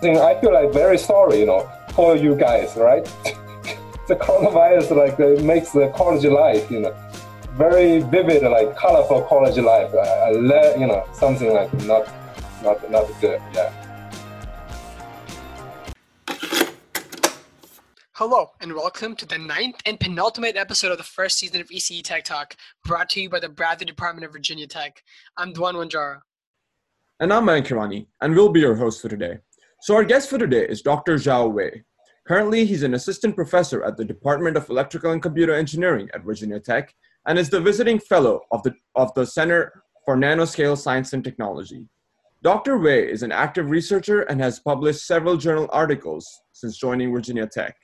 I feel like very sorry, you know, for you guys, right? the coronavirus like uh, makes the college life, you know, very vivid, like colorful college life. You know, something like not, not, not good. Yeah. Hello, and welcome to the ninth and penultimate episode of the first season of ECE Tech Talk, brought to you by the Bradley Department of Virginia Tech. I'm Dwan Wanjara. And I'm Mayank Kirani, and we'll be your host for today. So, our guest for today is Dr. Zhao Wei. Currently, he's an assistant professor at the Department of Electrical and Computer Engineering at Virginia Tech and is the visiting fellow of the, of the Center for Nanoscale Science and Technology. Dr. Wei is an active researcher and has published several journal articles since joining Virginia Tech.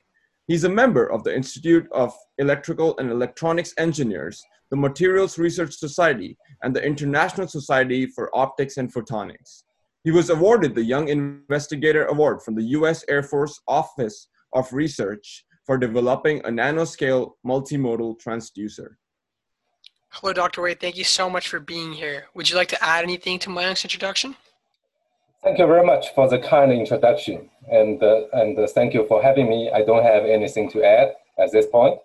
He's a member of the Institute of Electrical and Electronics Engineers, the Materials Research Society, and the International Society for Optics and Photonics. He was awarded the Young Investigator Award from the U.S. Air Force Office of Research for developing a nanoscale multimodal transducer. Hello, Dr. Wei. Thank you so much for being here. Would you like to add anything to Mayank's introduction? Thank you very much for the kind introduction, and uh, and uh, thank you for having me. I don't have anything to add at this point.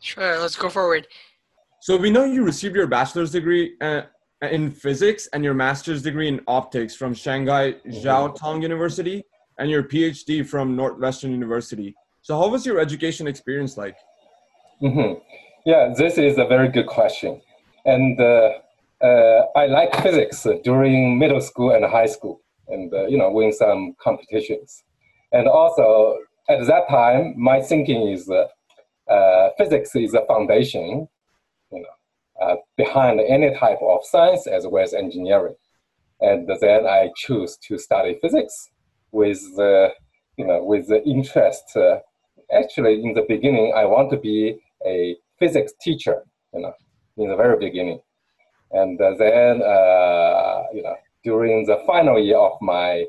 Sure, let's go forward. So we know you received your bachelor's degree uh, in physics and your master's degree in optics from Shanghai Jiao Tong University and your PhD from Northwestern University. So, how was your education experience like? Mm-hmm. Yeah, this is a very good question. And uh, uh, I like physics during middle school and high school, and uh, you know, win some competitions. And also at that time, my thinking is uh, physics is a foundation, you know, uh, behind any type of science as well as engineering. And then I choose to study physics with the, you know, with the interest. Uh, actually, in the beginning, I want to be a physics teacher, you know, in the very beginning. And then, uh, you know, during the final year of my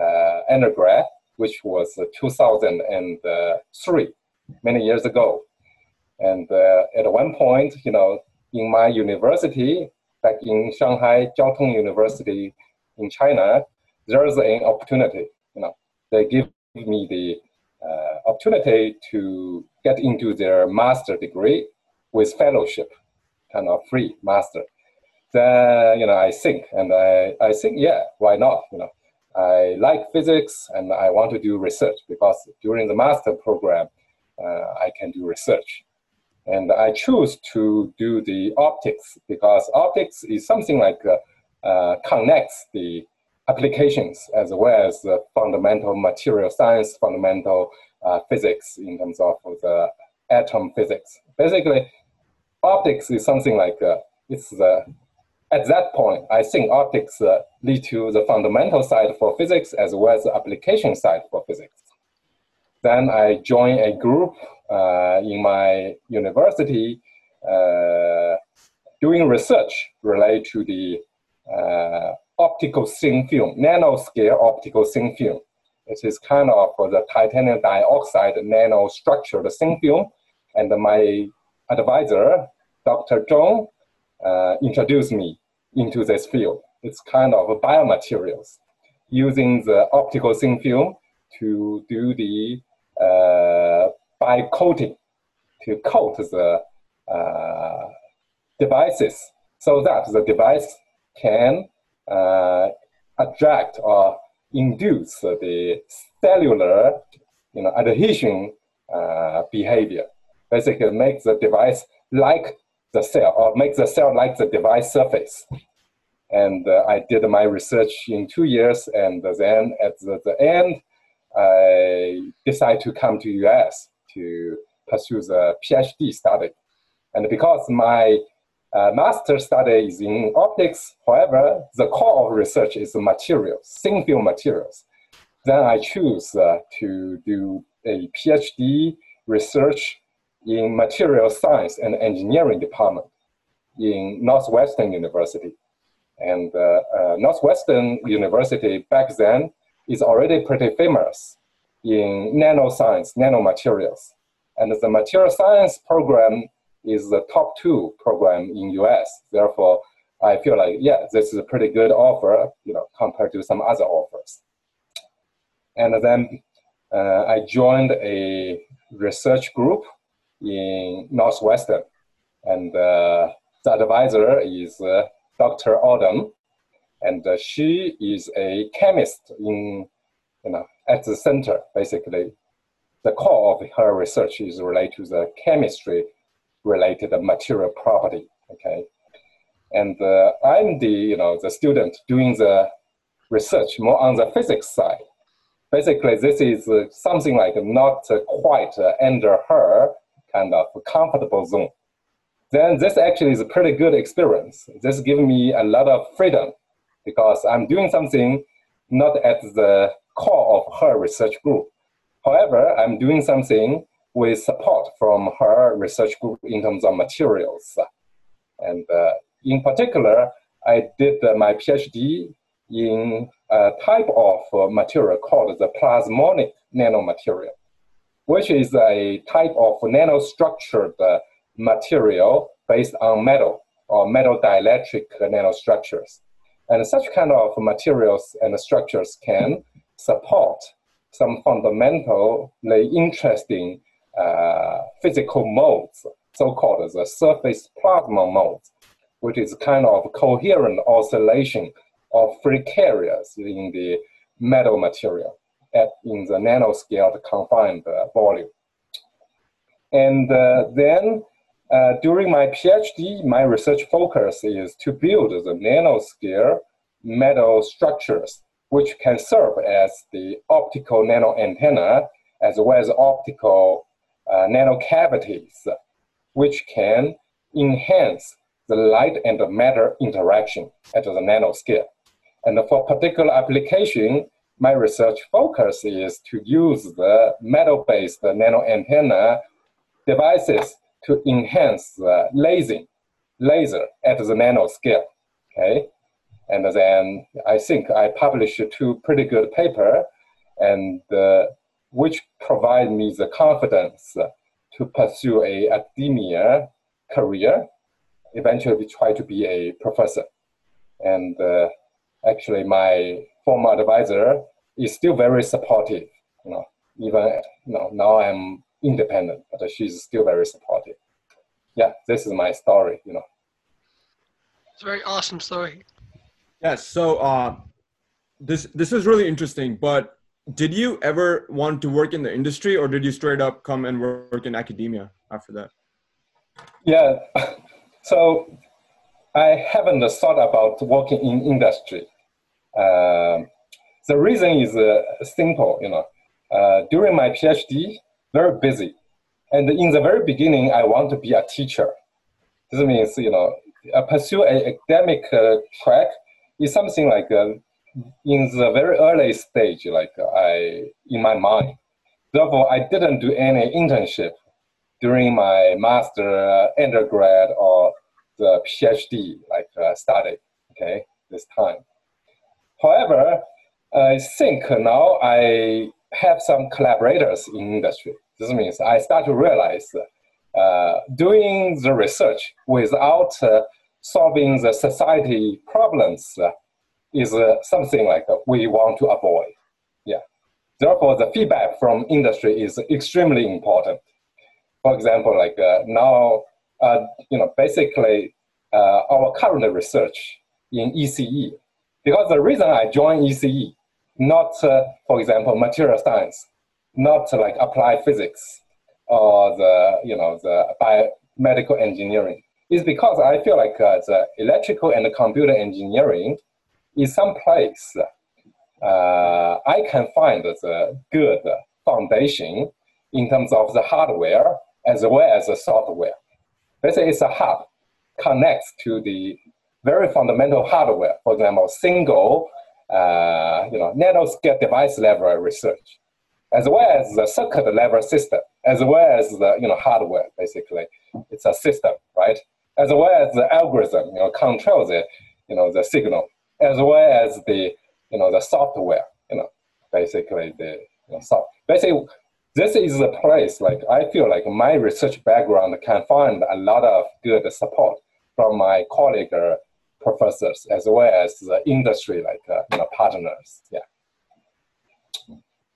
uh, undergrad, which was 2003, many years ago. And uh, at one point, you know, in my university, back in Shanghai Jiao Tong University in China, there's an opportunity. You know, they give me the uh, opportunity to get into their master degree with fellowship, kind of free master. Then you know, I think, and I, I think, yeah, why not? You know, I like physics and I want to do research because during the master program, uh, I can do research. And I choose to do the optics because optics is something like uh, uh, connects the applications as well as the fundamental material science, fundamental uh, physics in terms of the atom physics. Basically, optics is something like uh, it's the at that point, I think optics uh, lead to the fundamental side for physics as well as the application side for physics. Then I join a group in my university uh, doing research related to the uh, optical thin film, nanoscale optical thin film. It is kind of the titanium dioxide nanostructured thin film. And my advisor, Dr. Zhong, uh, introduced me into this field. It's kind of biomaterials using the optical thin film to do the uh, by coating to coat the uh, devices so that the device can uh, attract or induce the cellular you know, adhesion uh, behavior. Basically, make the device like the cell or make the cell like the device surface. And uh, I did my research in two years, and then at the, the end, I decided to come to US to pursue the PhD study. And because my uh, master study is in optics, however, the core of research is materials, thin film materials. Then I choose uh, to do a PhD research in material science and engineering department in Northwestern University. And uh, uh Northwestern University back then is already pretty famous in nanoscience, nanomaterials. And the material science program is the top two program in US. Therefore, I feel like, yeah, this is a pretty good offer, you know, compared to some other offers. And then uh, I joined a research group in Northwestern, and uh, the advisor is uh, Dr. Odom, and uh, she is a chemist in, you know, at the center, basically. The core of her research is related to the chemistry related material property, okay? And uh, I'm the, you know, the student doing the research more on the physics side. Basically, this is uh, something like not uh, quite uh, under her kind of comfortable zone. Then this actually is a pretty good experience. This gives me a lot of freedom because I'm doing something not at the core of her research group. However, I'm doing something with support from her research group in terms of materials. And uh, in particular, I did uh, my PhD in a type of uh, material called the plasmonic nanomaterial, which is a type of nanostructured uh, material based on metal or metal dielectric nanostructures. And such kind of materials and structures can support some fundamentally interesting uh, physical modes, so-called the surface plasmon modes, which is kind of coherent oscillation of free carriers in the metal material at in the nanoscale confined uh, volume. And uh, then uh, during my PhD, my research focus is to build the nanoscale metal structures which can serve as the optical nano antenna as well as optical uh, nano cavities, which can enhance the light and the matter interaction at the nanoscale. And for particular application, my research focus is to use the metal-based nano antenna devices to enhance the lasing, laser at the nanoscale. Okay, and then I think I published two pretty good paper, and uh, which provide me the confidence to pursue a academia career eventually try to be a professor. And uh, actually, my former advisor is still very supportive. You know, even you know, now I'm independent, but she's still very supportive. Yeah, this is my story. You know, it's a very awesome story. Yes. So uh, this this is really interesting. But did you ever want to work in the industry, or did you straight up come and work in academia after that? Yeah. So I haven't thought about working in industry. Uh, the reason is uh, simple, you know. Uh, during my PhD, very busy, and in the very beginning, I want to be a teacher. This means, you know, I pursue an academic uh, track is something like uh, in the very early stage, like I in my mind. Therefore, I didn't do any internship during my master, uh, undergrad, or the PhD like uh, study. Okay, this time. However, I think now I have some collaborators in industry. This means I start to realize uh, doing the research without uh, solving the society problems uh, is uh, something like we want to avoid. Yeah. Therefore, the feedback from industry is extremely important. For example, like uh, now, uh, you know, basically uh, our current research in ECE, because the reason I joined ECE, not, uh, for example, material science, not like applied physics or the, you know, the biomedical engineering, is because I feel like uh, the electrical and computer engineering is some place uh, I can find the good foundation in terms of the hardware as well as the software. Basically, it's a hub connects to the very fundamental hardware. For example, single, uh, you know, nanoscale device level research, as well as the circuit level system, as well as the you know hardware. Basically, it's a system, right? As well as the algorithm, you know, controls the you know the signal, as well as the you know the software, you know, basically the you know, soft. Basically, this is the place like I feel like my research background can find a lot of good support from my colleague, professors as well as the industry like uh, you know partners. Yeah.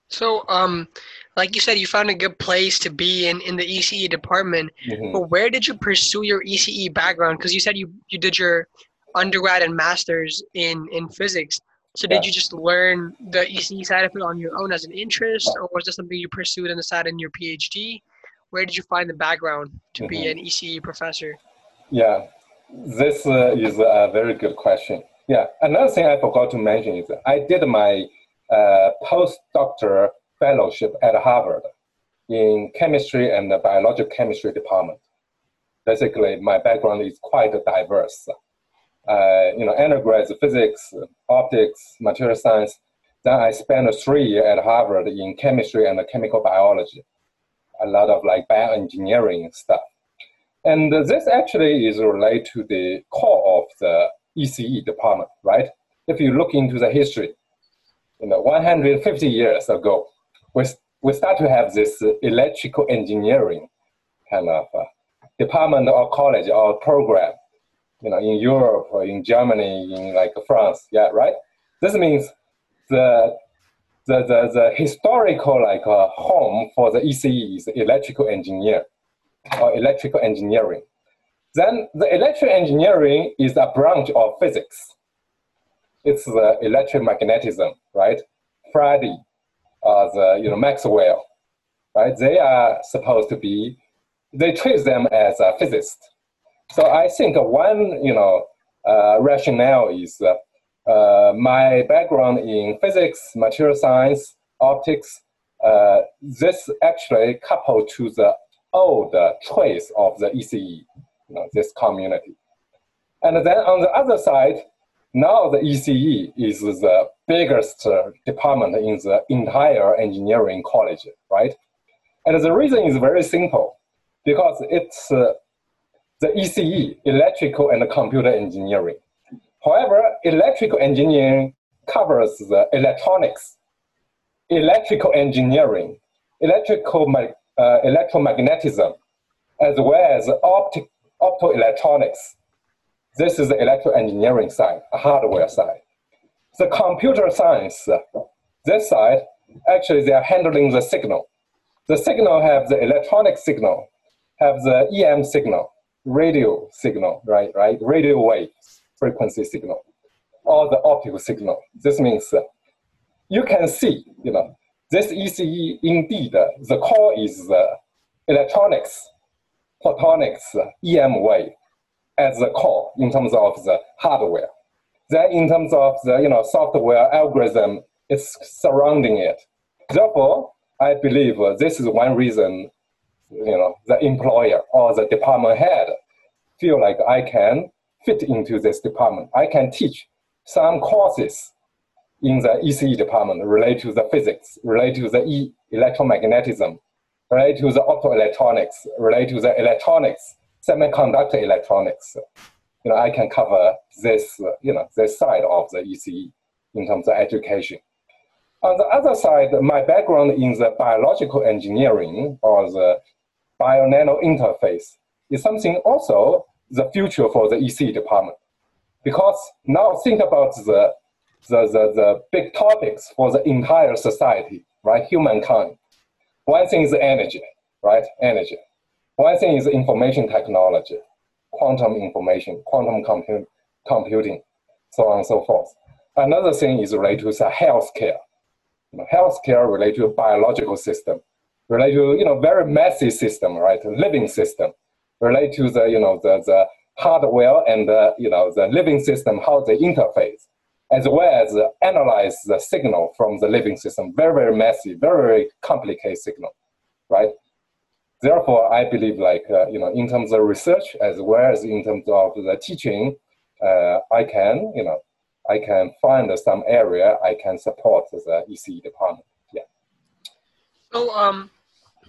So, um, like you said, you found a good place to be in, in the ECE department. Mhm. But where did you pursue your ECE background? Because you said you, you did your undergrad and master's in, in physics. So did you just learn the ECE side of it on your own as an interest, or was this something you pursued on the side in your PhD? Where did you find the background to be Mhm. an ECE professor? Yeah, this uh, is a very good question. Yeah, another thing I forgot to mention is I did my uh, postdoctoral fellowship at Harvard in chemistry and the biological chemistry department. Basically, my background is quite diverse. Uh, you know, undergrad physics, optics, material science. Then I spent three years at Harvard in chemistry and chemical biology. A lot of like bioengineering stuff. And this actually is related to the core of the ECE department, right? If you look into the history, you know, 150 years ago, we, we start to have this electrical engineering kind of uh, department or college or program, you know, in Europe or in Germany, in like France, yeah, right? This means the the, the, the historical like uh, home for the ECE is electrical engineer or electrical engineering. Then the electrical engineering is a branch of physics. It's the electromagnetism, right? Faraday, uh, the you know Maxwell, right? They are supposed to be. They treat them as a physicist. So I think one you know uh, rationale is uh, uh, my background in physics, material science, optics. Uh, this actually coupled to the old trace of the ECE, you know, this community. And then on the other side, now the ECE is the biggest uh, department in the entire engineering college, right? And the reason is very simple, because it's uh, the ECE, electrical and computer engineering. However, electrical engineering covers the electronics, electrical engineering, electrical uh, electromagnetism, as well as optic, optoelectronics. This is the electro engineering side, hardware side. The computer science, uh, this side, actually they are handling the signal. The signal have the electronic signal, have the EM signal, radio signal, right, right, radio wave frequency signal, or the optical signal. This means uh, you can see, you know, this ECE indeed, uh, the core is the electronics, photonics, uh, EM wave as the core in terms of the hardware. Then in terms of the you know software algorithm, it's surrounding it. Therefore, I believe uh, this is one reason you know the employer or the department head feel like I can fit into this department. I can teach some courses in the ECE department related to the physics, related to the e- electromagnetism, related to the optoelectronics, related to the electronics, semiconductor electronics. You know, I can cover this, you know, this side of the ECE in terms of education. On the other side, my background in the biological engineering or the bio-nano interface is something also the future for the EC department. Because now think about the, the, the, the big topics for the entire society, right? Humankind. One thing is energy, right? Energy. One thing is information technology, quantum information, quantum compu- computing, so on and so forth. Another thing is related to healthcare. You know, healthcare related to biological system, related to you know very messy system, right? Living system, related to the you know the, the hardware and the you know the living system, how they interface, as well as analyze the signal from the living system. Very very messy, very very complicated signal, right? Therefore, I believe like uh, you know in terms of research as well as in terms of the teaching, uh, I can you know I can find some area I can support the ECE department. Yeah. So, um,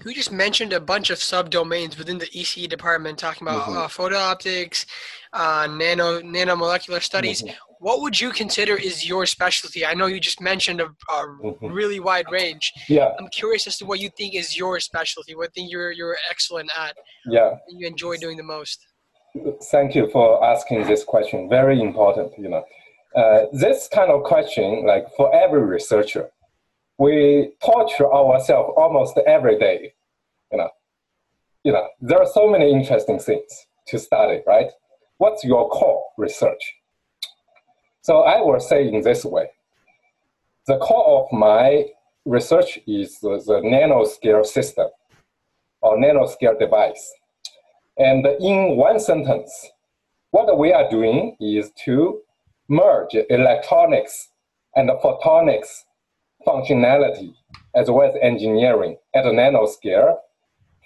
you just mentioned a bunch of subdomains within the ECE department, talking about Mhm. uh, photo optics, uh, nano nanomolecular studies. Mhm. What would you consider is your specialty? I know you just mentioned a, a Mhm. really wide range. Yeah, I'm curious as to what you think is your specialty. What thing you're you're excellent at, yeah. and you enjoy doing the most. thank you for asking this question. Very important, you know. Uh, this kind of question, like for every researcher, we torture ourselves almost every day. You know, you know, there are so many interesting things to study, right? What's your core research? So I will say in this way, the core of my research is the, the nanoscale system or nanoscale device. And in one sentence, what we are doing is to merge electronics and photonics functionality as well as engineering at a nanoscale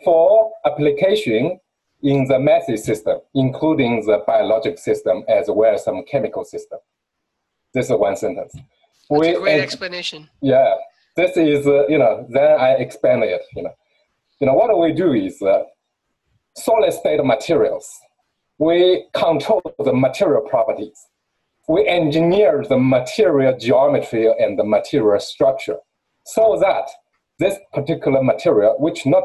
for application in the massive system, including the biologic system as well as some chemical system. This is one sentence. That's we, a great explanation. Yeah, this is, uh, you know, then I expand it, you know. You know, what we do is uh, solid state materials. We control the material properties. We engineer the material geometry and the material structure so that this particular material, which not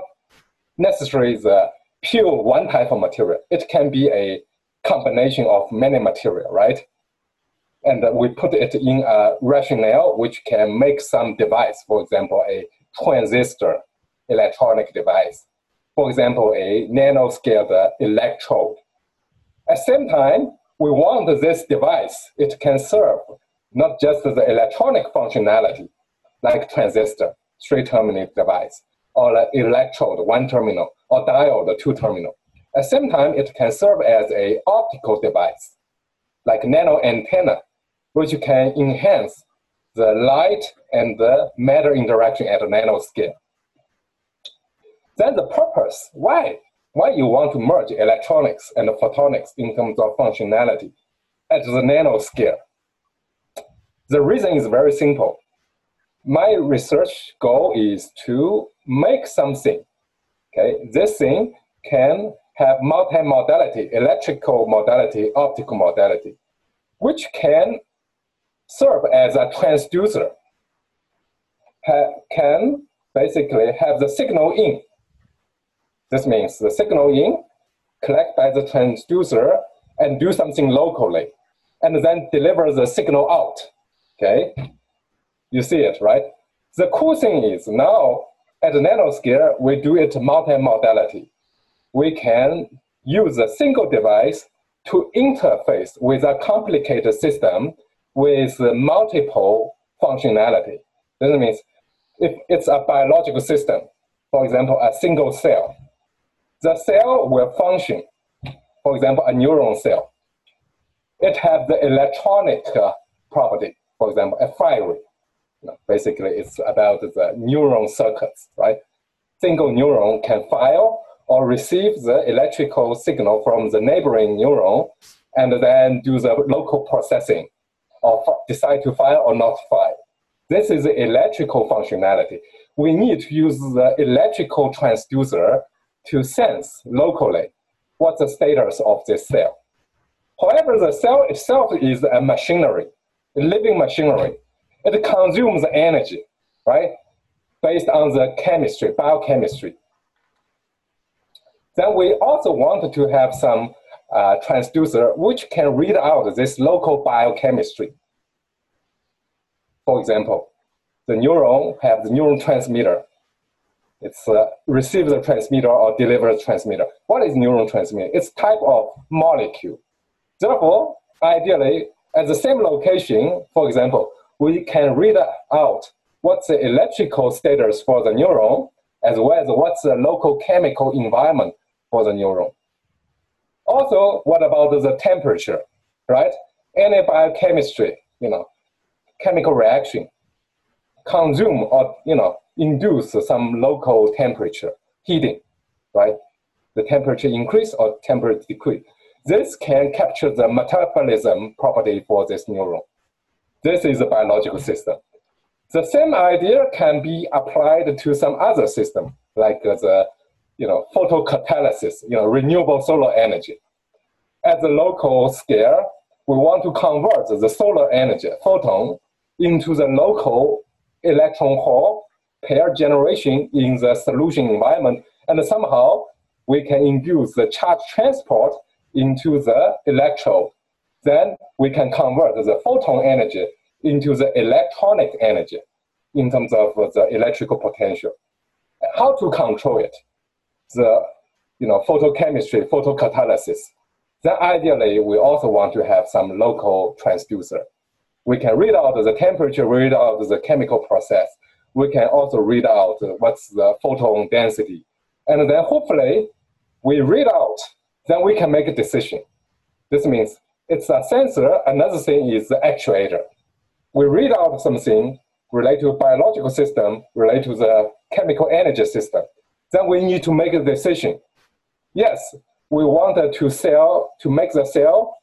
necessarily a pure one type of material, it can be a combination of many material, right? And we put it in a rationale which can make some device, for example, a transistor electronic device. For example, a nanoscale electrode. At the same time, we want this device, it can serve not just the electronic functionality, like transistor, three terminal device, or electrode, one terminal, or diode, two terminal. At the same time, it can serve as a optical device, like nano antenna, which can enhance the light and the matter interaction at a nanoscale. Then the purpose, why? Why you want to merge electronics and photonics in terms of functionality at the nanoscale? The reason is very simple. My research goal is to make something. Okay, this thing can have multimodality, electrical modality, optical modality, which can serve as a transducer, ha- can basically have the signal in this means the signal in, collect by the transducer, and do something locally, and then deliver the signal out. Okay? You see it, right? The cool thing is now at nanoscale, we do it multi-modality. We can use a single device to interface with a complicated system with multiple functionality. This means if it's a biological system, for example, a single cell, the cell will function, for example, a neuron cell. It has the electronic uh, property, for example, a firing. You know, basically, it's about the neuron circuits, right? Single neuron can fire or receive the electrical signal from the neighboring neuron and then do the local processing or decide to fire or not fire. This is electrical functionality. We need to use the electrical transducer to sense locally what's the status of this cell. However, the cell itself is a machinery, a living machinery. It consumes energy, right? Based on the chemistry, biochemistry. Then we also want to have some uh, transducer which can read out this local biochemistry. For example, the neuron have the neuron transmitter it's uh, receive the transmitter or deliver transmitter. What is neuron transmitter? It's type of molecule. Therefore, ideally, at the same location, for example, we can read out what's the electrical status for the neuron, as well as what's the local chemical environment for the neuron. Also, what about the temperature, right? Any biochemistry, you know, chemical reaction, consume or, you know, induce some local temperature heating, right? The temperature increase or temperature decrease. This can capture the metabolism property for this neuron. This is a biological system. The same idea can be applied to some other system, like uh, the you know, photocatalysis, you know, renewable solar energy. At the local scale, we want to convert the solar energy, photon, into the local electron hole pair generation in the solution environment, and somehow we can induce the charge transport into the electrode. Then we can convert the photon energy into the electronic energy in terms of the electrical potential. How to control it? The you know, photochemistry, photocatalysis. Then ideally, we also want to have some local transducer. We can read out the temperature, read out the chemical process. We can also read out what's the photon density. And then hopefully we read out, then we can make a decision. This means it's a sensor. Another thing is the actuator. We read out something related to biological system, related to the chemical energy system. Then we need to make a decision. Yes, we wanted to cell to make the cell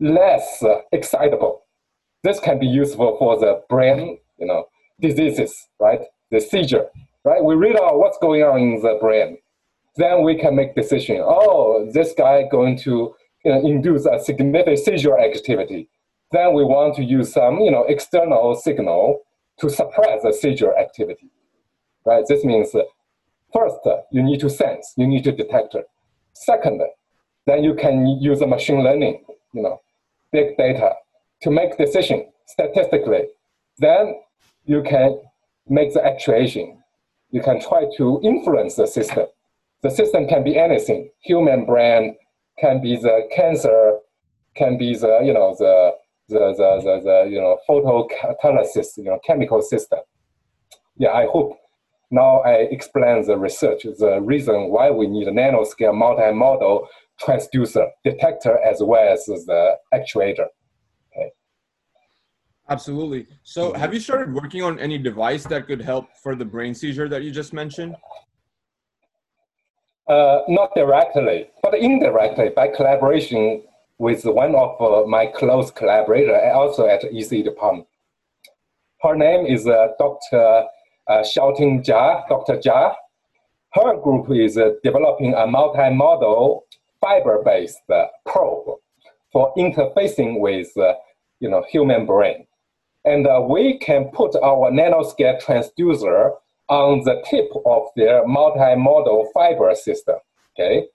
less excitable. This can be useful for the brain, you know, diseases, right? The seizure, right? We read out what's going on in the brain. Then we can make decision. Oh, this guy going to you know, induce a significant seizure activity. Then we want to use some, you know, external signal to suppress the seizure activity, right? This means uh, first, uh, you need to sense, you need to detect. it. Second, then you can use a machine learning, you know, big data to make decision statistically. Then you can make the actuation. You can try to influence the system. The system can be anything. Human brain can be the cancer, can be the you know the the the, the, the you know photocatalysis, you know chemical system. Yeah, I hope now I explain the research, the reason why we need a nanoscale multi-modal transducer detector as well as the actuator. Absolutely. So, have you started working on any device that could help for the brain seizure that you just mentioned? Uh, not directly, but indirectly by collaboration with one of uh, my close collaborator, also at EC department. Her name is uh, Dr uh, Xiaoting Jia, Dr. Jia. Her group is uh, developing a multi-modal fiber-based uh, probe for interfacing with uh, you know, human brain. And uh, we can put our nanoscale transducer on the tip of their multi-modal fiber system, okay?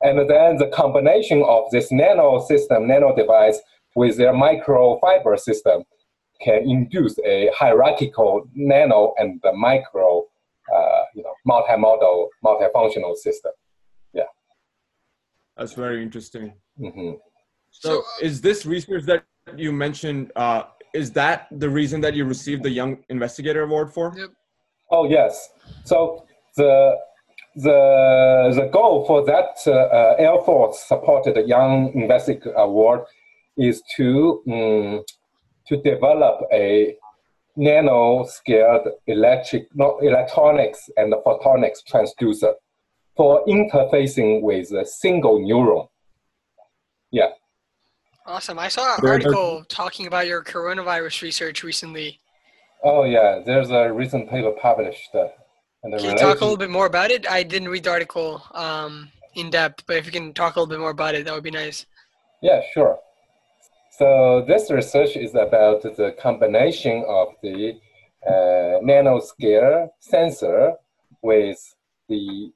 And then the combination of this nano system, nano device with their microfiber system can induce a hierarchical nano and the micro, uh, you know, multi-modal, multifunctional system. Yeah. That's very interesting. Mm-hmm. So, so uh, is this research that you mentioned, uh, is that the reason that you received the Young Investigator Award for? Yep. Oh, yes. So the the the goal for that uh, uh, Air Force supported Young Investigator Award is to um, to develop a nano-scaled electric, no, electronics and photonics transducer for interfacing with a single neuron. Yeah. Awesome. I saw an article talking about your coronavirus research recently. Oh yeah, there's a recent paper published. Uh, Can you talk a little bit more about it? I didn't read the article um, in depth, but if you can talk a little bit more about it, that would be nice. Yeah, sure. So this research is about the combination of the uh, nanoscale sensor with the,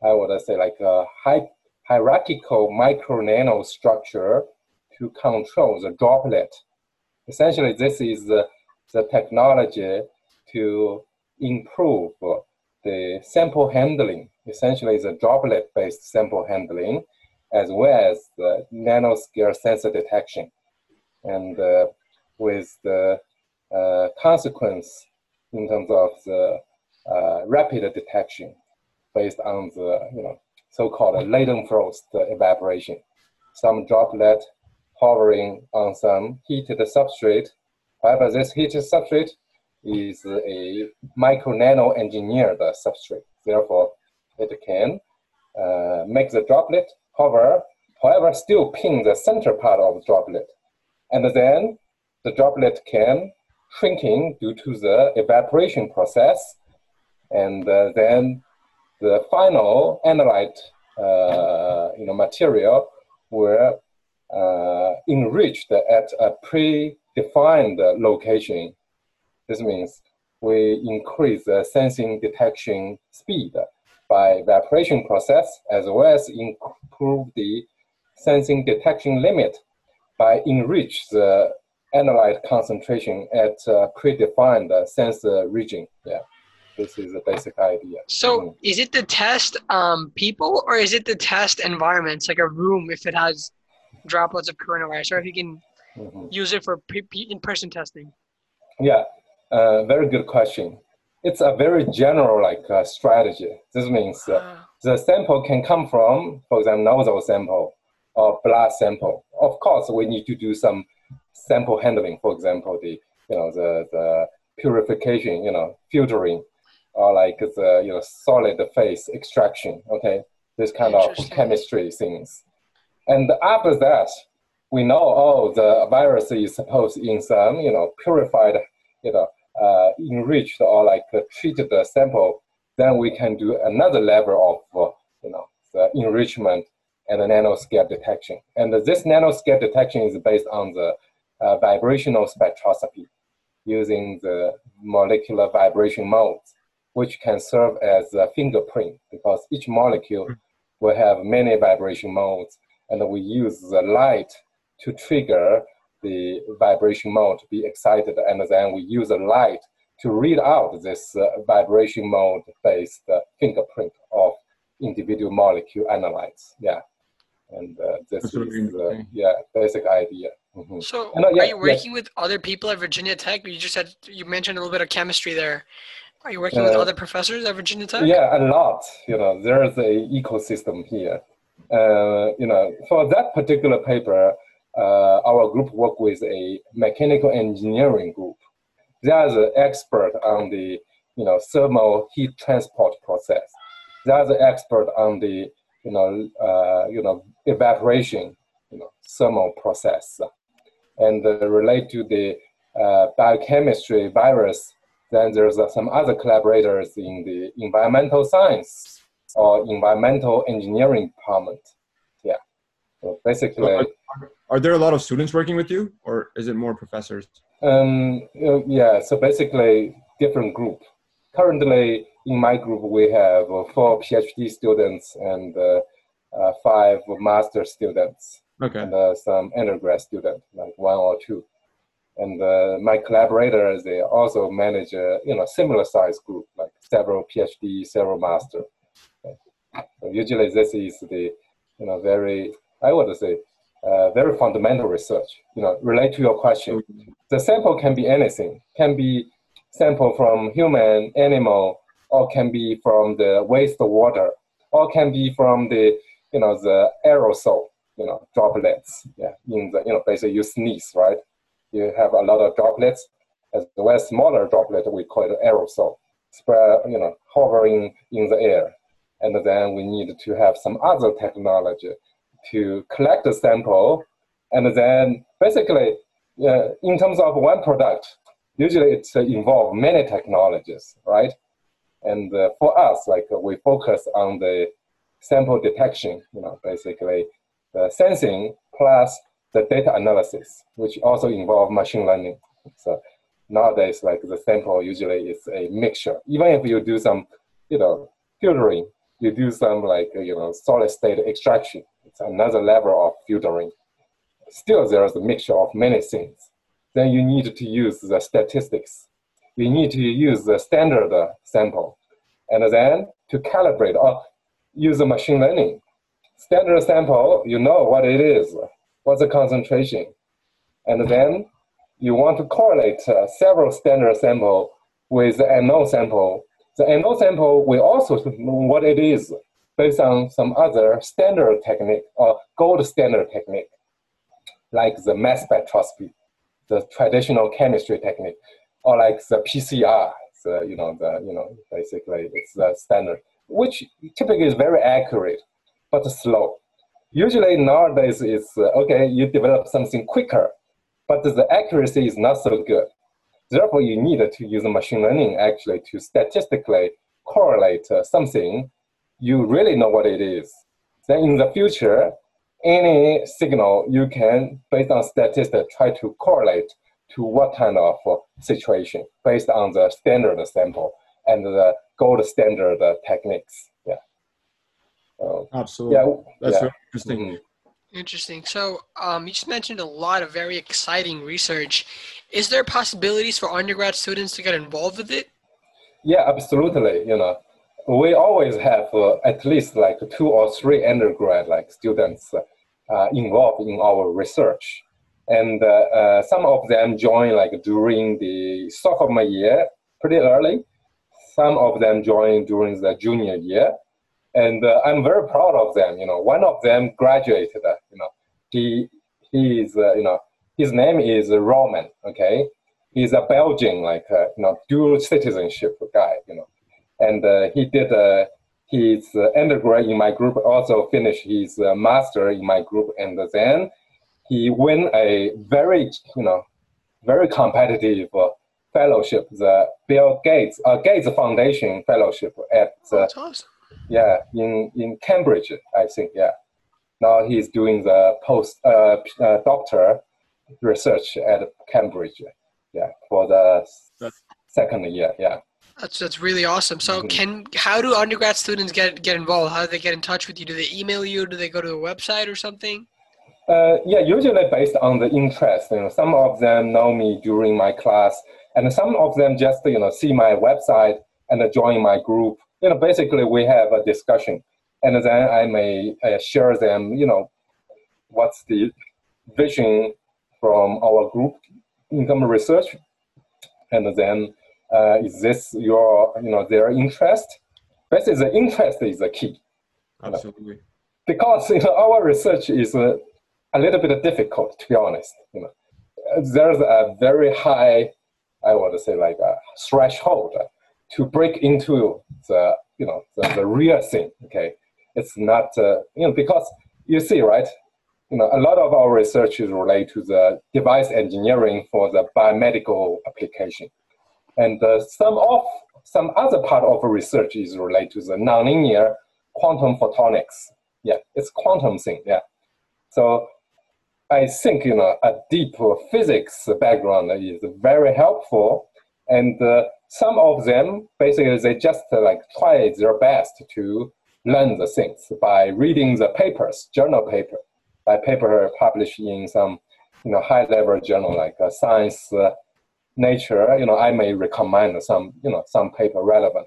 I would say like a high, hierarchical micro nano structure to control the droplet. Essentially, this is the, the technology to improve the sample handling. Essentially, the droplet-based sample handling as well as the nanoscale sensor detection. And uh, with the uh, consequence in terms of the uh, rapid detection based on the you know so-called Leidenfrost evaporation. Some droplet hovering on some heated substrate. However, this heated substrate is a micro nano engineered substrate. Therefore, it can uh, make the droplet hover, however, still pin the center part of the droplet. And then the droplet can shrinking due to the evaporation process. And uh, then the final analyte uh, you know, material uh, enriched at a predefined location. This means we increase the sensing detection speed by evaporation process as well as improve the sensing detection limit by enrich the analyte concentration at uh, predefined uh, sensor region. Yeah, this is the basic idea. So Mhm. is it to test um, people or is it to test environments like a room if it has droplets of coronavirus or if you can Mhm. use it for pre- in-person testing? Yeah, uh, very good question. It's a very general like uh, strategy. This means uh, the sample can come from, for example, nasal sample or blood sample. Of course, we need to do some sample handling. For example, the you know the the purification, you know, filtering, or like the you know solid phase extraction. Okay, this kind of chemistry things. And after that, we know oh the virus is supposed in some you know purified you know uh, enriched or like uh, treated sample. Then we can do another level of uh, you know the enrichment and the nanoscale detection. And this nanoscale detection is based on the uh, vibrational spectroscopy using the molecular vibration modes, which can serve as a fingerprint because each molecule will have many vibration modes, and we use the light to trigger the vibration mode to be excited, and then we use the light to read out this uh, vibration mode based uh, fingerprint of individual molecule analytes. Yeah. And uh, this That's is the interesting. yeah, basic idea. Mhm. So No, yeah, are you yeah. working with other people at Virginia Tech? You just said you mentioned a little bit of chemistry there. Are you working with Uh, other professors at Virginia Tech? Yeah, a lot. You know, there's a ecosystem here. Uh, you know, for that particular paper, uh, our group worked with a mechanical engineering group. They are the expert on the you know thermal heat transport process. They are the expert on the you know uh, you know evaporation you know thermal process, and uh, relate to the uh, biochemistry virus then there's uh, some other collaborators in the environmental science or environmental engineering department. Yeah. So basically, So are, are there a lot of students working with you, or is it more professors? um, uh, yeah, so basically different group. Currently in my group, we have uh, four PhD students and uh, uh, five master students. Okay. and uh, some undergrad student, like one or two. And uh, my collaborators, they also manage a you know similar size group, like several PhD, several master. So usually, this is the you know very I would say uh, very fundamental research. You know, relate to your question. The sample can be anything. Can be sample from human, animal, or can be from the wastewater, or can be from the you know the aerosol you know, droplets. Yeah, in the, you know, basically you sneeze, right? You have a lot of droplets, as well smaller droplet, we call it aerosol, spread, you know, hovering in the air. And then we need to have some other technology to collect the sample. And then basically, uh, in terms of one product, usually it uh, involve many technologies, right? And uh, for us, like uh, we focus on the sample detection, you know, basically the sensing plus the data analysis, which also involve machine learning. So nowadays, like the sample usually is a mixture. Even if you do some, you know, filtering, you do some like you know solid state extraction. It's another level of filtering. Still, there is a mixture of many things. Then you need to use the statistics. You need to use the standard sample, and then to calibrate or use the machine learning standard sample, you know what it is, what's the concentration. And then you want to correlate uh, several standard sample with the unknown sample. The unknown sample will also know what it is based on some other standard technique or gold standard technique, like the mass spectroscopy, the traditional chemistry technique, or like the PCR, the, you know, the, you know, basically it's the standard, which typically is very accurate but slow. Usually nowadays it's uh, okay, you develop something quicker, but the accuracy is not so good. Therefore, you need to use machine learning actually to statistically correlate uh, something. You really know what it is. Then in the future, any signal you can, based on statistics, try to correlate to what kind of uh, situation based on the standard sample and the gold standard uh, techniques. Yeah. So, Absolutely. yeah, That's yeah. really interesting. Mhm. Interesting. So um, you just mentioned a lot of very exciting research. Is there possibilities for undergrad students to get involved with it? Yeah, absolutely. You know, we always have uh, at least like two or three undergrad like students uh, involved in our research, and uh, uh some of them join like during the sophomore year, pretty early. Some of them join during the junior year, and uh, I'm very proud of them. You know, one of them graduated. Uh, you know, he he is you know his name is Roman. Okay, he's a Belgian like you know dual citizenship guy. You know and uh, he did uh, his uh, undergrad in my group, also finished his master in my group, and then he won a very, you know, very competitive fellowship, the Bill Gates uh, Gates Foundation Fellowship at uh, awesome. Yeah in in Cambridge, I think yeah. Now he's doing the post uh, doctor research at Cambridge, yeah, for the That's... second year, yeah. That's that's really awesome. So, mm-hmm. can how do undergrad students get get involved? How do they get in touch with you? Do they email you? Do they go to the website or something? Uh, yeah, usually based on the interest. You know, some of them know me during my class, and some of them just you know see my website and join my group. You know, basically we have a discussion, and then I may uh, share them. You know, what's the vision from our group income research, and then uh, is this your you know their interest? Basically, the interest is the key. Absolutely. You know? Because you know our research is uh, a little bit difficult to be honest. You know, there's a very high, I would say like a threshold to break into the you know the, the real thing. Okay, it's not uh, you know because you see right you know, a lot of our research is related to the device engineering for the biomedical application. And uh, some of some other part of research is related to the nonlinear quantum photonics. Yeah, it's quantum thing. Yeah. So I think you know a deep physics background is very helpful, and uh, some of them basically they just uh, like try their best to learn the things by reading the papers, journal paper, by paper published in some you know high level journal like uh, Science uh, Nature, you know, I may recommend some, you know, some paper relevant,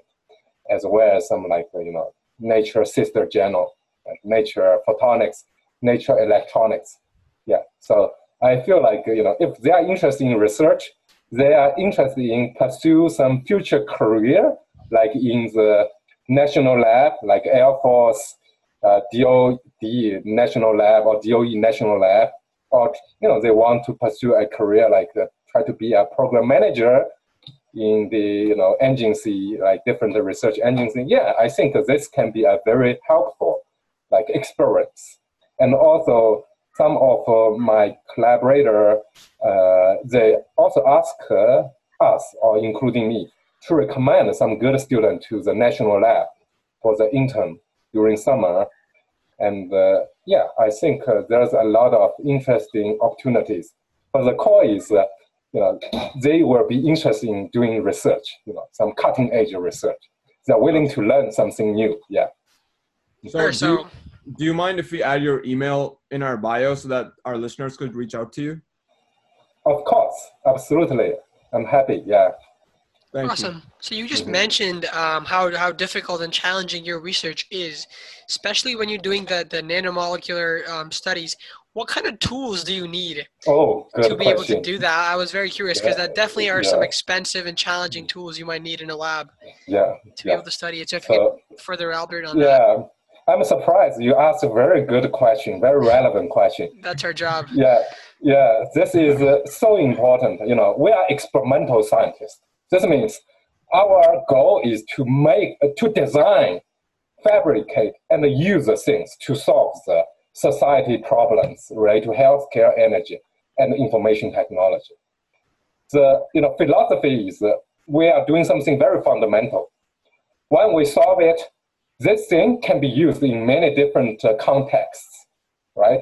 as well as some like, you know, Nature sister journal, like Nature Photonics, Nature Electronics. Yeah. So I feel like, you know, if they are interested in research, they are interested in pursue some future career, like in the national lab, like Air Force, uh, DOD national lab or DOE national lab, or you know they want to pursue a career like the try to be a program manager in the you know agency like different research agency. Yeah i think this can be a very helpful like experience. And also some of uh, my collaborator uh, they also ask uh, us or including me to recommend some good student to the national lab for the intern during summer and uh, yeah i think uh, there's a lot of interesting opportunities but the core is you know, they will be interested in doing research, you know, some cutting edge research. They're willing to learn something new. Yeah. So, do, you, do you mind if we add your email in our bio so that our listeners could reach out to you? Of course, absolutely. I'm happy. Yeah. Thank awesome. You. So you just mm-hmm. mentioned um, how how difficult and challenging your research is, especially when you're doing the the nanomolecular um, studies what kind of tools do you need oh, to be question. able to do that? I was very curious because yeah. that definitely are yeah. some expensive and challenging tools you might need in a lab. Yeah. To be able to study it. So if so, you could further elaborate on yeah. that. I'm surprised you asked a very good question, very relevant question. That's our job. Yeah, yeah. This is uh, so important. You know, we are experimental scientists. This means our goal is to make, uh, to design, fabricate, and use the things to solve the society problems related to healthcare, energy, and information technology. The you know, philosophy is uh, we are doing something very fundamental. When we solve it, this thing can be used in many different uh, contexts, right?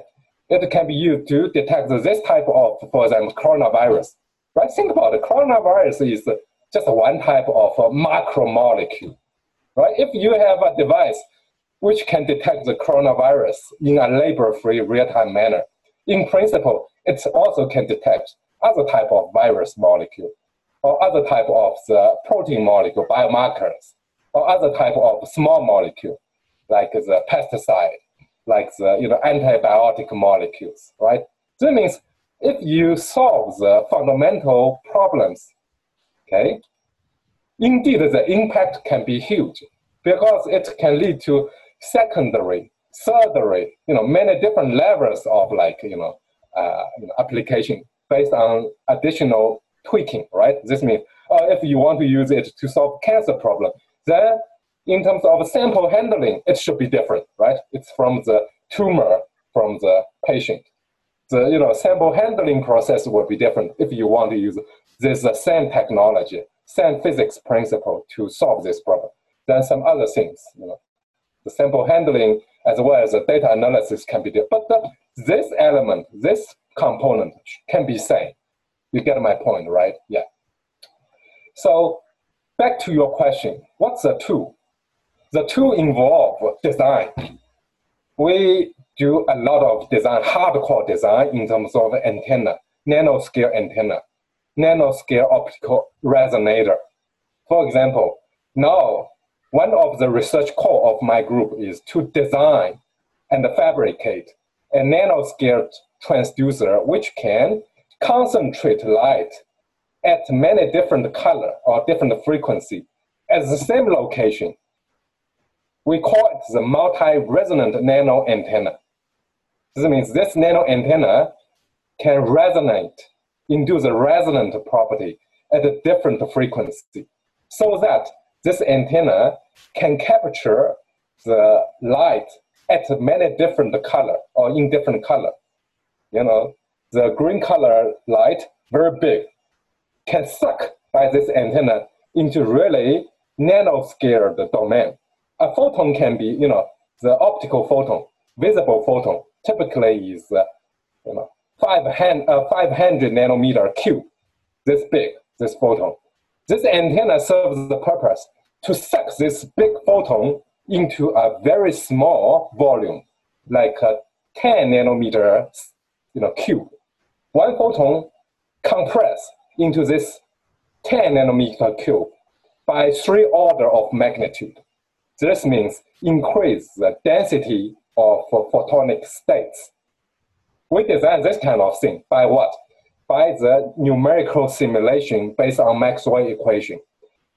It can be used to detect this type of, for example, coronavirus, right? Think about it. Coronavirus is just one type of macromolecule, right? If you have a device which can detect the coronavirus in a label-free real-time manner. In principle, it also can detect other type of virus molecule or other type of the protein molecule biomarkers or other type of small molecule like the pesticide, like the you know antibiotic molecules, right? So it means if you solve the fundamental problems, okay, indeed the impact can be huge because it can lead to secondary, thirdary, you know, many different levels of like, you know, uh, you know application based on additional tweaking, right? This means uh, if you want to use it to solve cancer problem, then in terms of sample handling, it should be different, right? It's from the tumor, from the patient. The you know sample handling process will be different if you want to use this uh, same technology, same physics principle to solve this problem. Then some other things, you know, the sample handling as well as the data analysis can be different. But the, this element, this component can be same. You get my point, right? Yeah. So back to your question, what's the tool? The tool involve design. We do a lot of design, hardcore design in terms of antenna, nanoscale antenna, nanoscale optical resonator. For example, now one of the research core of my group is to design and fabricate a nanoscale transducer which can concentrate light at many different color or different frequency at the same location we call it the multi-resonant nano antenna. This means this nano antenna can resonate, induce a resonant property at a different frequency so that this antenna can capture the light at many different color or in different color. You know, the green color light, very big, can suck by this antenna into really nanoscale domain a photon can be, you know, the optical photon, visible photon, typically is, uh, you know, 500, uh, 500 nanometer cube, this big, this photon. This antenna serves the purpose to suck this big photon into a very small volume, like a 10 nanometer, you know, cube. One photon compress into this 10 nanometer cube by three order of magnitude. This means increase the density of photonic states. We design this kind of thing by what? By the numerical simulation based on Maxwell equation.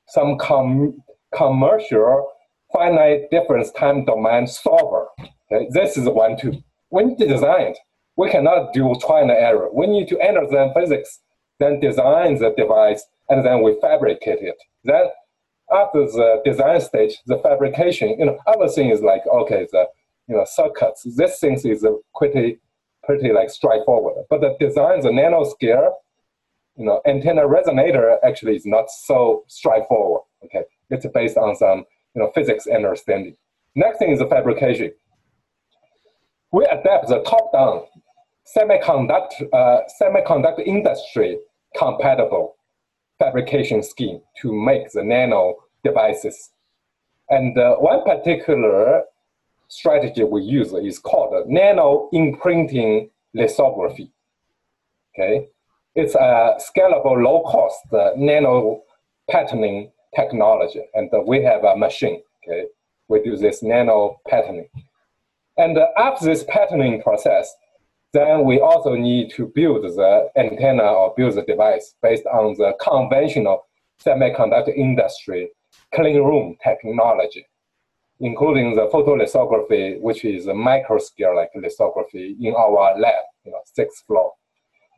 Some com commercial finite difference time domain solver. Okay? This is one tool. When designed, we cannot do trial and error. We need to understand physics, then design the device, and then we fabricate it. Then after the design stage, the fabrication, you know, other thing is like, okay, the, you know, circuits, this thing is pretty, pretty like straightforward. But the design, the nanoscale, you know, antenna resonator actually is not so straightforward, okay? It's based on some, you know, physics understanding. Next thing is the fabrication. We adapt the top-down semiconductor, uh, semiconductor industry compatible fabrication scheme to make the nano devices. And uh, one particular strategy we use is called nano imprinting lithography. Okay, it's a scalable, low cost uh, nano patterning technology, and uh, we have a machine. Okay, we do this nano patterning, and uh, after this patterning process, then we also need to build the antenna or build the device based on the conventional semiconductor industry clean room technology, including the photolithography, which is a micro scale like lithography in our lab, you know, sixth floor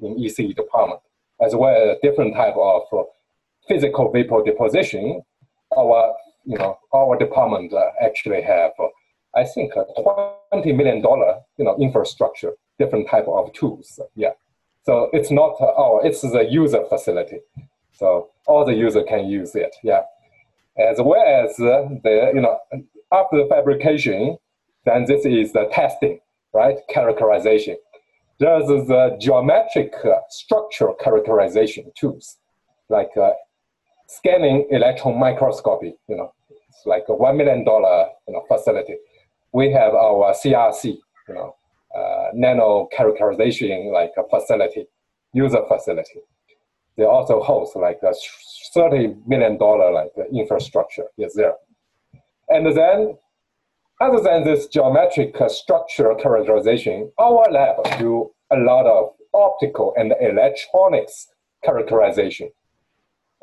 in ECE department, as well as different type of physical vapor deposition. Our, you know, our department uh, actually have, uh, I think, a $20 million, you know, infrastructure different type of tools. Yeah. So it's not our, it's the user facility. So all the user can use it. Yeah. As well as the, you know, after the fabrication, then this is the testing, right? Characterization. There's the geometric uh, structural characterization tools, like uh, scanning electron microscopy, you know, it's like a $1 million you know, facility we have our CRC, you know, uh, nano characterization like a facility, user facility. They also host like a thirty million dollar like infrastructure is there, and then other than this geometric structure characterization, our lab do a lot of optical and electronics characterization.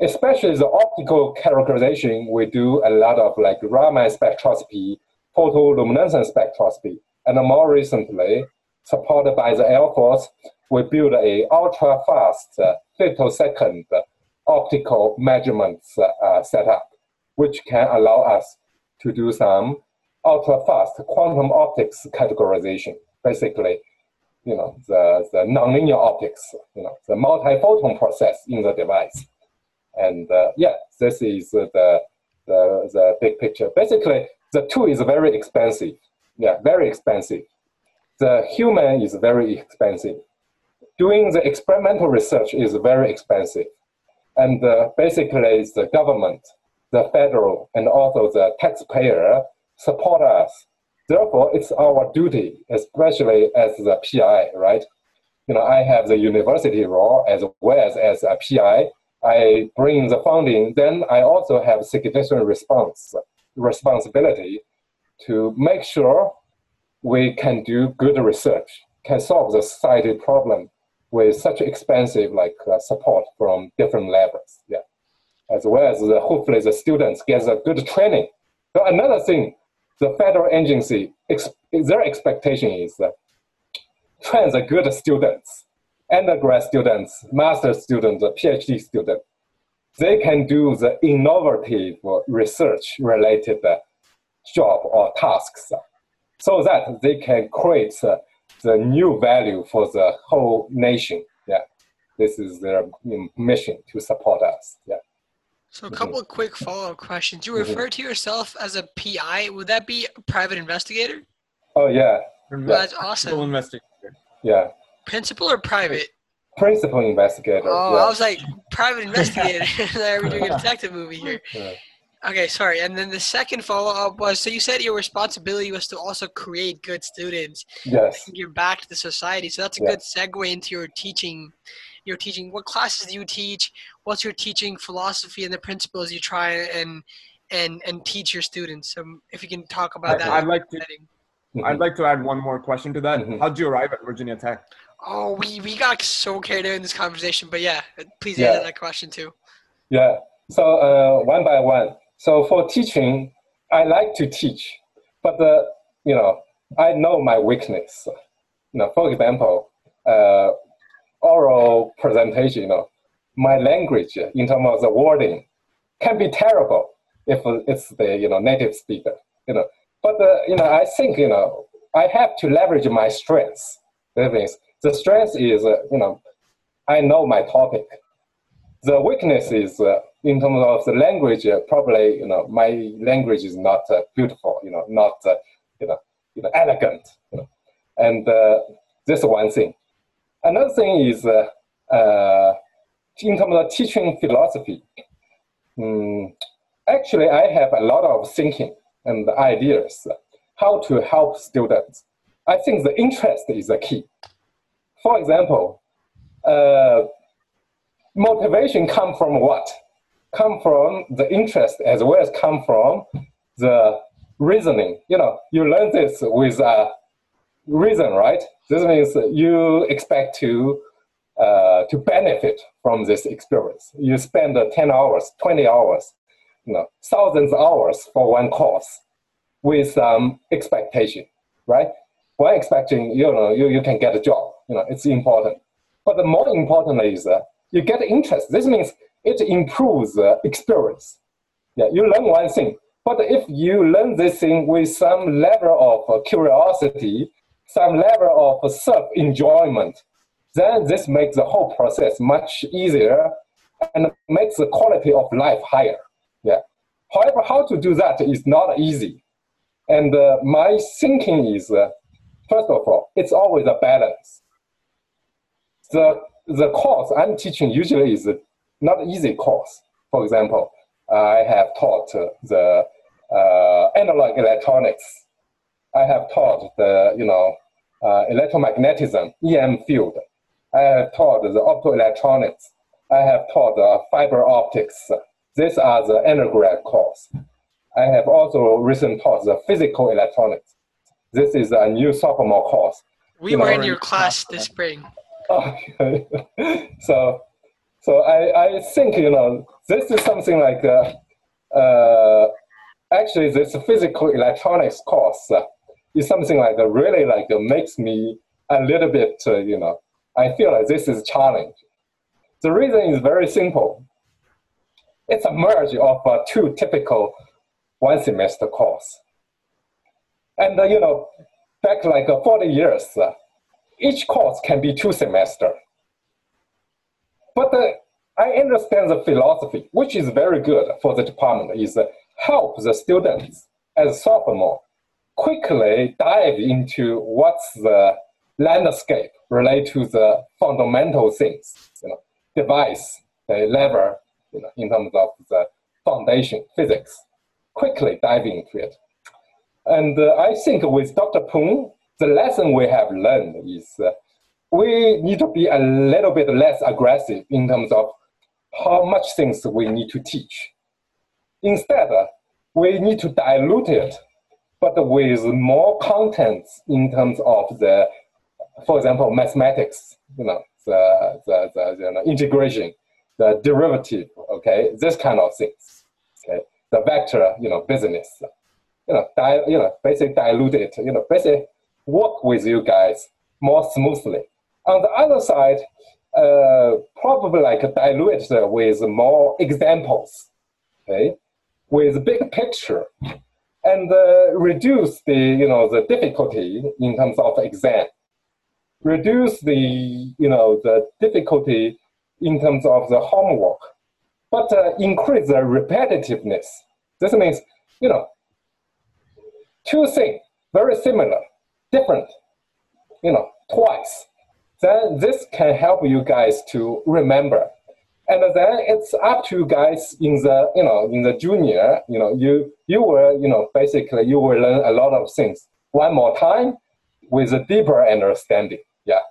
Especially the optical characterization, we do a lot of like Raman spectroscopy, photoluminescence spectroscopy, and more recently, supported by the Air Force, we built a ultra-fast uh, femtosecond optical measurements uh, setup, which can allow us to do some ultra-fast quantum optics characterization. Basically, you know, the, the nonlinear optics, you know, the multi-photon process in the device. And uh, yeah, this is the, the, the big picture. Basically, the tool is very expensive. Yeah, very expensive. The human is very expensive. Doing the experimental research is very expensive. And uh, basically, the government, the federal, and also the taxpayer support us. Therefore, it's our duty, especially as the PI, right? You know, I have the university role as well as, as a PI. I bring the funding, then I also have significant response responsibility to make sure we can do good research, can solve the society problem with such expensive like uh, support from different levels. Yeah, as well as the, hopefully the students get a good training. So another thing, the federal agency ex- their expectation is that train the good students, undergrad students, master students, PhD students. They can do the innovative research related job or tasks so that they can create uh, the new value for the whole nation. Yeah, this is their mission to support us. Yeah. So a couple of quick follow-up questions. You refer to yourself as a PI. Would that be a private investigator? Oh yeah. Well, that's awesome. investigator. Yeah. Principal or private? Principal investigator. Oh, yeah. I was like private investigator. We're doing a detective movie here. Yeah. Okay, sorry. And then the second follow up was so you said your responsibility was to also create good students Yes. and give back to the society. So that's a Yeah. good segue into your teaching. Your teaching. What classes do you teach? What's your teaching philosophy and the principles you try and and and teach your students? So if you can talk about that. I'd like to. setting. I'd like to add one more question to that. Mhm. How'd you arrive at Virginia Tech? Oh, we we got so carried away in this conversation, but yeah, please Yeah. answer that question too. Yeah. So uh, one by one. So for teaching, I like to teach, but uh, you know, I know my weakness. You know, for example, uh, oral presentation. You know, my language in terms of the wording can be terrible if it's the you know native speaker. You know, but uh, you know, I think you know I have to leverage my strengths. That means the strength is uh, you know I know my topic the weakness is uh, in terms of the language. Uh, probably, you know, my language is not uh, beautiful. You know, not uh, you know, you know, elegant. You know, and uh, this is one thing. Another thing is uh, uh, in terms of teaching philosophy. mm, actually, I have a lot of thinking and ideas how to help students. I think the interest is the key. For example. Motivation comes from what? Come from the interest as well as come from the reasoning. You know, you learn this with a reason, right? This means you expect to uh, to benefit from this experience. You spend uh, 10 hours, 20 hours, you know, thousands of hours for one course with some expectation, right? One expecting, you know, you, you can get a job, you know, it's important. But the more important is uh, you get interest. This means it improves the experience. Yeah, you learn one thing, but if you learn this thing with some level of curiosity, some level of self-enjoyment, then this makes the whole process much easier and makes the quality of life higher. Yeah. However, how to do that is not easy. And uh, my thinking is, uh, first of all, it's always a balance. The the course I'm teaching usually is not easy course. For example, I have taught the uh, analog electronics I have taught the, you know, uh, electromagnetism, EM field. I have taught the optoelectronics. I have taught the fiber optics. These are the undergrad course. I have also recently taught the physical electronics. This is a new sophomore course. We you were know, in your class this spring. Okay. so, so I, I think, you know, this is something like, uh, uh, actually this physical electronics course uh, is something like uh, really like uh, makes me a little bit, uh, you know, I feel like this is a challenge. The reason is very simple. It's a merge of uh, two typical one semester course. And, uh, you know, back like uh, 40 years, each course can be two semester. But uh, I understand the philosophy, which is very good for the department, is uh, help the students as sophomore quickly dive into what's the landscape related to the fundamental things, you know, device, the lever, you know, in terms of the foundation, physics, quickly dive into it. And uh, I think with Dr. Peng, the lesson we have learned is uh, we need to be a little bit less aggressive in terms of how much things we need to teach. Instead, we need to dilute it, but with more content in terms of the, for example, mathematics, you know, the, the, the you know, integration, the derivative, okay, this kind of things, okay, the vector, you know, business, you know, di- you know, basically dilute it, you know, basically work with you guys more smoothly. On the other side, uh, probably like dilute with more examples, okay, with big picture, and uh, reduce the you know the difficulty in terms of exam, reduce the you know the difficulty in terms of the homework, but uh, increase the repetitiveness. This means you know two things very similar, different, you know, twice. Then this can help you guys to remember. And then it's up to you guys in the you know in the junior you know you you will you know basically you will learn a lot of things. One more time with a deeper understanding. Yeah.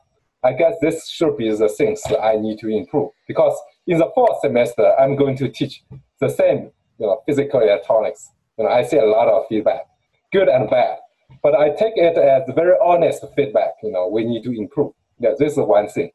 I guess this should be the things i need to improve because in the fourth semester i'm going to teach the same you know physical electronics. You know i see a lot of feedback good and bad. But i take it as very honest feedback you know we need to improve yeah this is one thing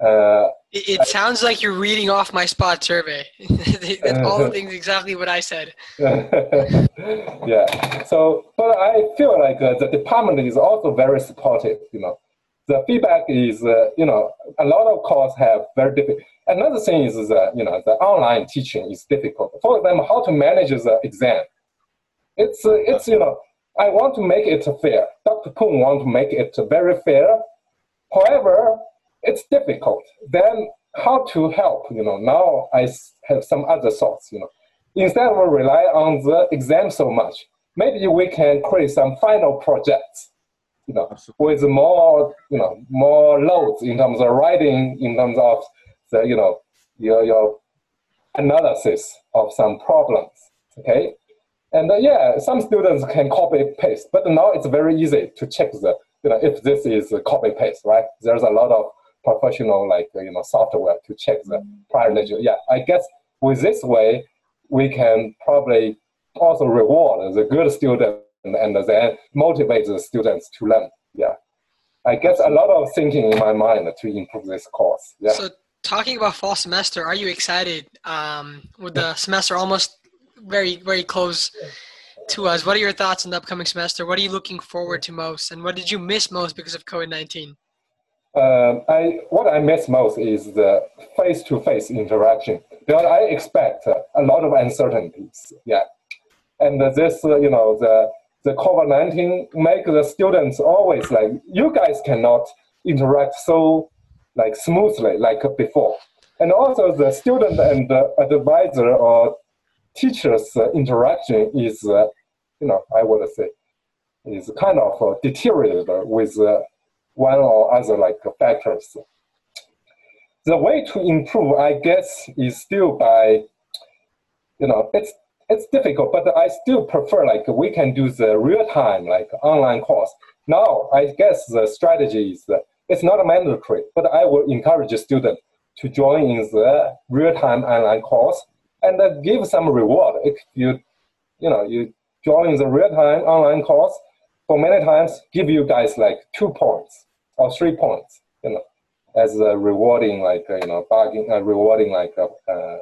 uh, it, it, sounds like you're reading off my spot survey. That's all the things exactly what I said. yeah. So, but I feel like uh, the department is also very supportive. You know, the feedback is uh, you know a lot of courses have very difficult. Another thing is that you know the online teaching is difficult. For example, how to manage the exam. It's uh, it's you know I want to make it fair. Dr. Peng want to make it very fair. However, it's difficult. Then how to help? You know, now I have some other thoughts. You know, instead of rely on the exam so much, maybe we can create some final projects. You know, with more you know more loads in terms of writing, in terms of the you know your your analysis of some problems. Okay, and uh, yeah, some students can copy paste, but now it's very easy to check the you know if this is a copy paste, right? There's a lot of professional like you know software to check the plagiarism. Yeah, I guess with this way we can probably also reward the good student and then motivate the students to learn. Yeah, I guess a lot of thinking in my mind to improve this course. Yeah. So talking about fall semester, are you excited um, with the semester almost very very close? To us, what are your thoughts on the upcoming semester? What are you looking forward to most, and what did you miss most because of COVID nineteen? um, I what I miss most is the face-to-face interaction because I expect a lot of uncertainties. Yeah, and this uh, you know the the COVID nineteen make the students always like you guys cannot interact so like smoothly like before, and also the student and the advisor or teachers uh, interaction is uh, you know I would say is kind of uh, deteriorated with one or other like factors. The way to improve, I guess, is still by, you know, it's it's difficult, but I still prefer like we can do the real time like online course. Now I guess the strategy is that it's not mandatory, but I will encourage students to join in the real time online course and uh, give some reward. If you you know you join the real time online course for many times give you guys like two points or three points you know as a rewarding like uh, you know bargain uh, rewarding like a uh,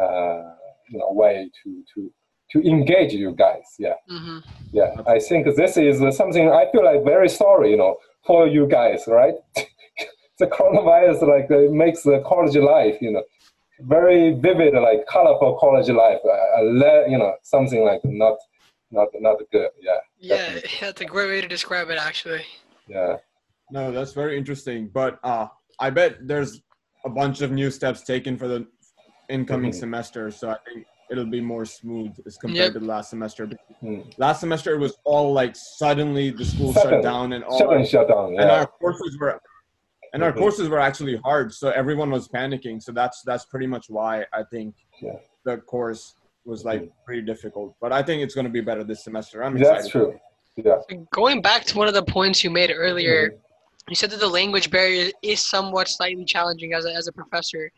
uh, you know way to to to engage you guys. Yeah. Mm-hmm. yeah. I think this is something i feel like very sorry you know for you guys right? The coronavirus like uh, makes the college life you know very vivid like colorful college life uh, you know something like not not not good yeah yeah definitely. that's a great way to describe it actually yeah no that's very interesting but uh i bet there's a bunch of new steps taken for the incoming mm-hmm. semester. So I think it'll be more smooth as compared yep. to last semester. Mm-hmm. Last semester it was all like suddenly the school Sudden. shut down and all Sudden shut down. Yeah. And our courses were and our mm-hmm. courses were actually hard, so everyone was panicking. So that's that's pretty much why I think yeah. the course was like mm-hmm. pretty difficult. But I think it's going to be better this semester. I'm excited. That's true. Yeah. Going back to one of the points you made earlier, mm-hmm. you said that the language barrier is somewhat slightly challenging as a, as a professor.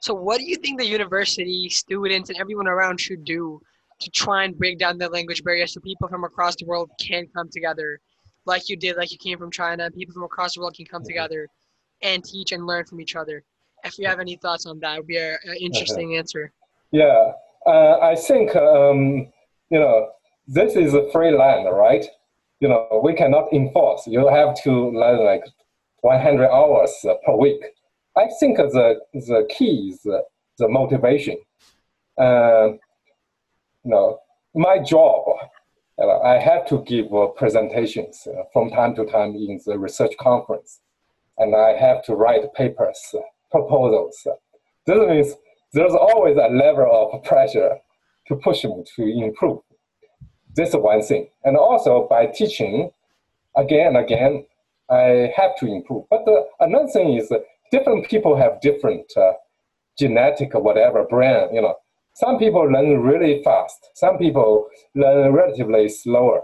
So, what do you think the university, students, and everyone around should do to try and break down the language barrier so people from across the world can come together, like you did, like you came from China, people from across the world can come together and teach and learn from each other? If you have any thoughts on that, it would be an interesting answer. Yeah, uh, I think um, you know this is a free land, right? You know we cannot enforce. You have to learn like 100 hours per week I think the the key is the, the motivation. Uh, you know, my job, uh, I have to give uh, presentations uh, from time to time in the research conference, and I have to write papers, uh, proposals. This means there's always a level of pressure to push me to improve. This is one thing, and also by teaching again and again, I have to improve. But the, another thing is different people have different uh, genetic or whatever brain. You know, some people learn really fast. Some people learn relatively slower.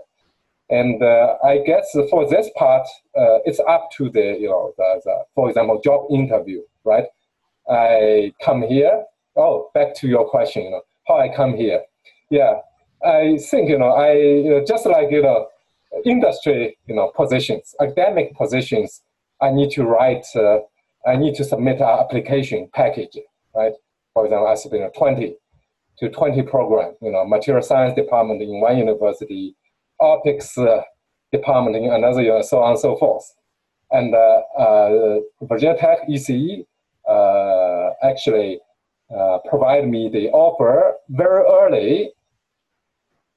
And uh, I guess for this part, uh, it's up to the you know the, the, for example job interview, right? I come here. Oh, back to your question. You know, how I come here. Yeah, I think you know I you know, just like you know industry you know positions, academic positions. I need to write uh, I need to submit an application package, right? For example, I submit 20 to 20 program, you know, material science department in one university, optics uh, department in another, year, so on and so forth. And uh, uh, Virginia Tech ECE actually uh, provide me the offer very early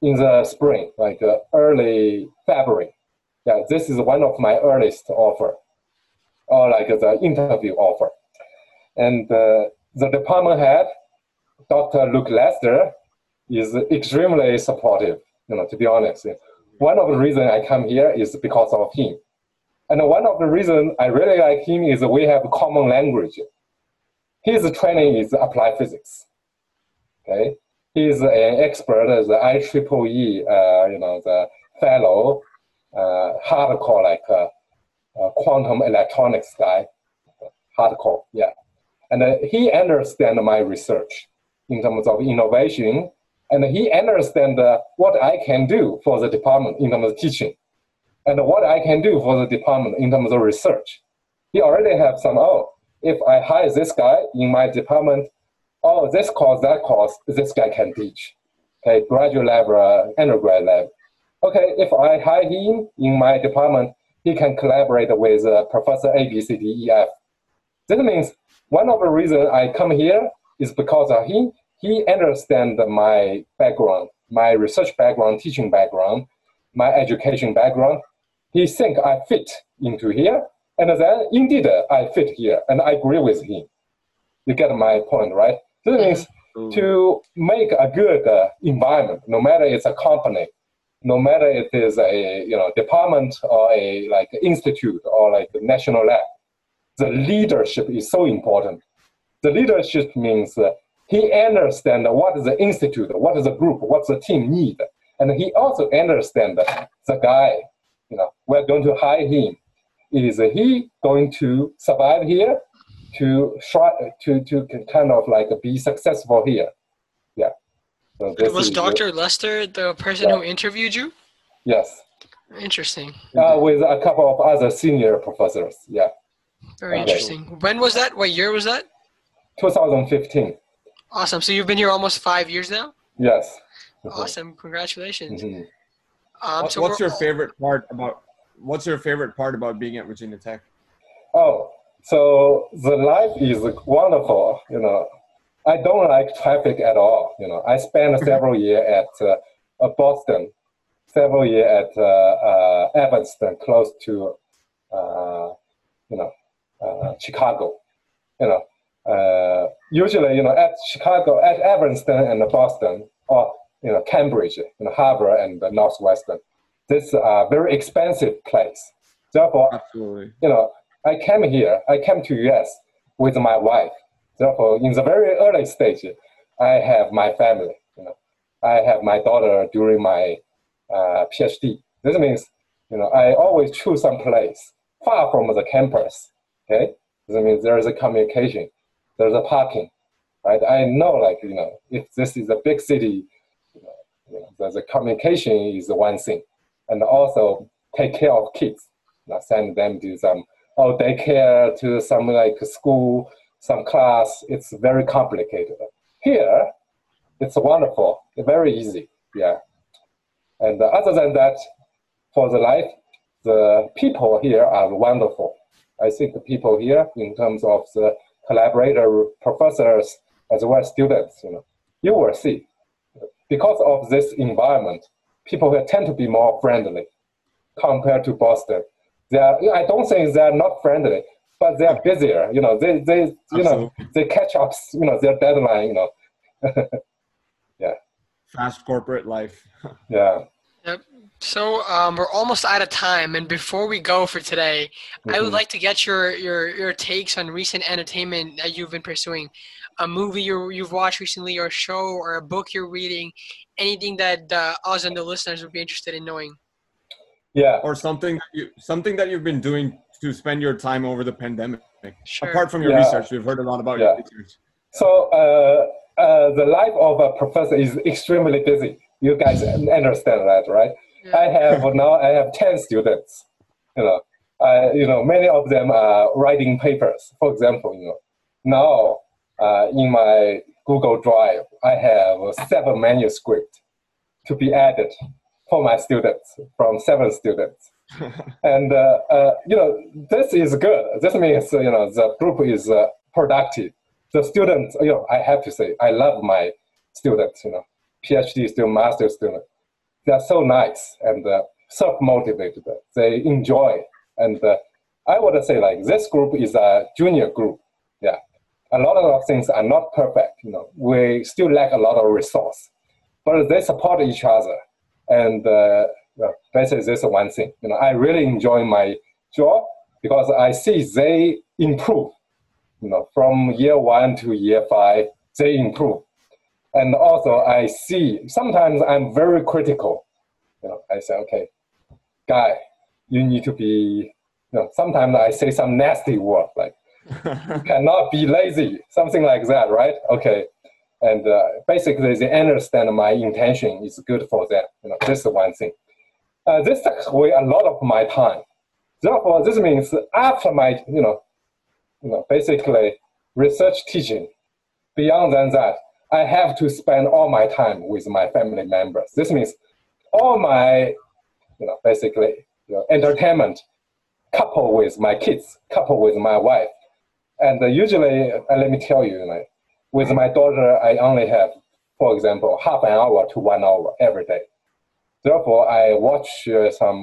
in the spring, like early February. Yeah, this is one of my earliest offer or like the interview offer. And uh, the department head, Dr. Luke Lester, is extremely supportive, you know, to be honest. One of the reasons I come here is because of him. And one of the reasons I really like him is we have common language. His training is applied physics. Okay, he's an expert as the IEEE, uh, you know, the fellow, uh, hardcore like uh, uh, quantum electronics guy, hardcore, yeah. And uh, he understand my research in terms of innovation, and he understand uh, what I can do for the department in terms of teaching, and what I can do for the department in terms of research. He already have some, oh, if I hire this guy in my department, oh, this course, that course, this guy can teach. Okay, graduate level, uh, undergrad level. Okay, if I hire him in my department, he can collaborate with uh, Professor A, B, C, D, E, F. This means one of the reasons I come here is because of him. He understands my background, my research background, teaching background, my education background. He think I fit into here, and then indeed I fit here, and I agree with him. You get my point, right? This means mm-hmm. to make a good uh, environment, no matter it's a company, no matter it is a you know department or a like institute or like a national lab, the leadership is so important. The leadership means uh, he understands what the institute, what is the group, what the team need. And he also understands the guy, you know, we're going to hire him. Is he going to survive here to try to, to kind of like be successful here? Yeah. So was Dr. Lester the person yeah. who interviewed you? Yes. Interesting. Uh, with a couple of other senior professors. Yeah. Very okay. interesting. When was that? What year was that? 2015. Awesome. So you've been here almost five years now? Yes. Awesome. Congratulations. Mm-hmm. Um, so what's your favorite part about what's your favorite part about being at Virginia Tech? Oh, so the life is wonderful. You know, I don't like traffic at all. You know, I spent several years at uh, Boston, several years at uh, uh, Evanston, close to, uh, you know, uh, Chicago. You know, uh, usually, you know, at Chicago, at Evanston and Boston, or you know, Cambridge, you know, Harvard and Northwestern, this is a very expensive place. Therefore, Absolutely. you know, I came here, I came to US with my wife. Therefore, in the very early stage, I have my family. You know, I have my daughter during my uh, PhD. This means, you know, I always choose some place far from the campus. Okay, this means there is a communication there's a parking, right? I know, like you know, if this is a big city, you know, you know, the communication is one thing, and also take care of kids, send them to some oh daycare to some like school, some class. It's very complicated. Here, it's wonderful, very easy, yeah. And other than that, for the life, the people here are wonderful. I think the people here, in terms of the collaborator professors as well as students, you know, you will see because of this environment, people will tend to be more friendly compared to Boston. They are, I don't think they are not friendly, but they are busier. You know, they, they you Absolutely. know, they catch up. You know, their deadline. You know, yeah. Fast corporate life. yeah. Yep. So um, we're almost out of time, and before we go for today, mm-hmm. I would mm-hmm. like to get your, your your takes on recent entertainment that you've been pursuing, a movie you you've watched recently, or a show, or a book you're reading, anything that uh, us and the listeners would be interested in knowing. Yeah, or something that you, something that you've been doing to spend your time over the pandemic. Sure. Apart from your yeah. research, we've heard a lot about yeah. your research. So uh, uh, the life of a professor is extremely busy. You guys understand that, right? I have now I have ten students. You know, I, you know many of them are writing papers. For example, you know, now uh, in my Google Drive I have seven manuscripts to be added for my students from seven students. and uh, uh, you know this is good. This means you know the group is uh, productive. The students, you know, I have to say I love my students. You know, PhD student, master student they're so nice and uh, self-motivated. They enjoy. And uh, I would say like this group is a junior group. Yeah. A lot of things are not perfect. You know, we still lack a lot of resource, but they support each other. And uh, well, basically, this is one thing. You know, I really enjoy my job because I see they improve. You know, from year one to year five, they improve. And also, I see sometimes I'm very critical. You know, I say, okay, guy, you need to be. You know, sometimes I say some nasty word like, you cannot be lazy, something like that, right? Okay. And uh, basically, they understand my intention is good for them. You know, this is one thing. Uh, this takes away a lot of my time. Therefore, this means after my, you know, you know, basically research teaching, beyond than that, I have to spend all my time with my family members. This means all my, you know, basically you know, entertainment coupled with my kids, coupled with my wife. And uh, usually, uh, let me tell you, like, with my daughter, I only have, for example, half an hour to one hour every day. Therefore, I watch uh, some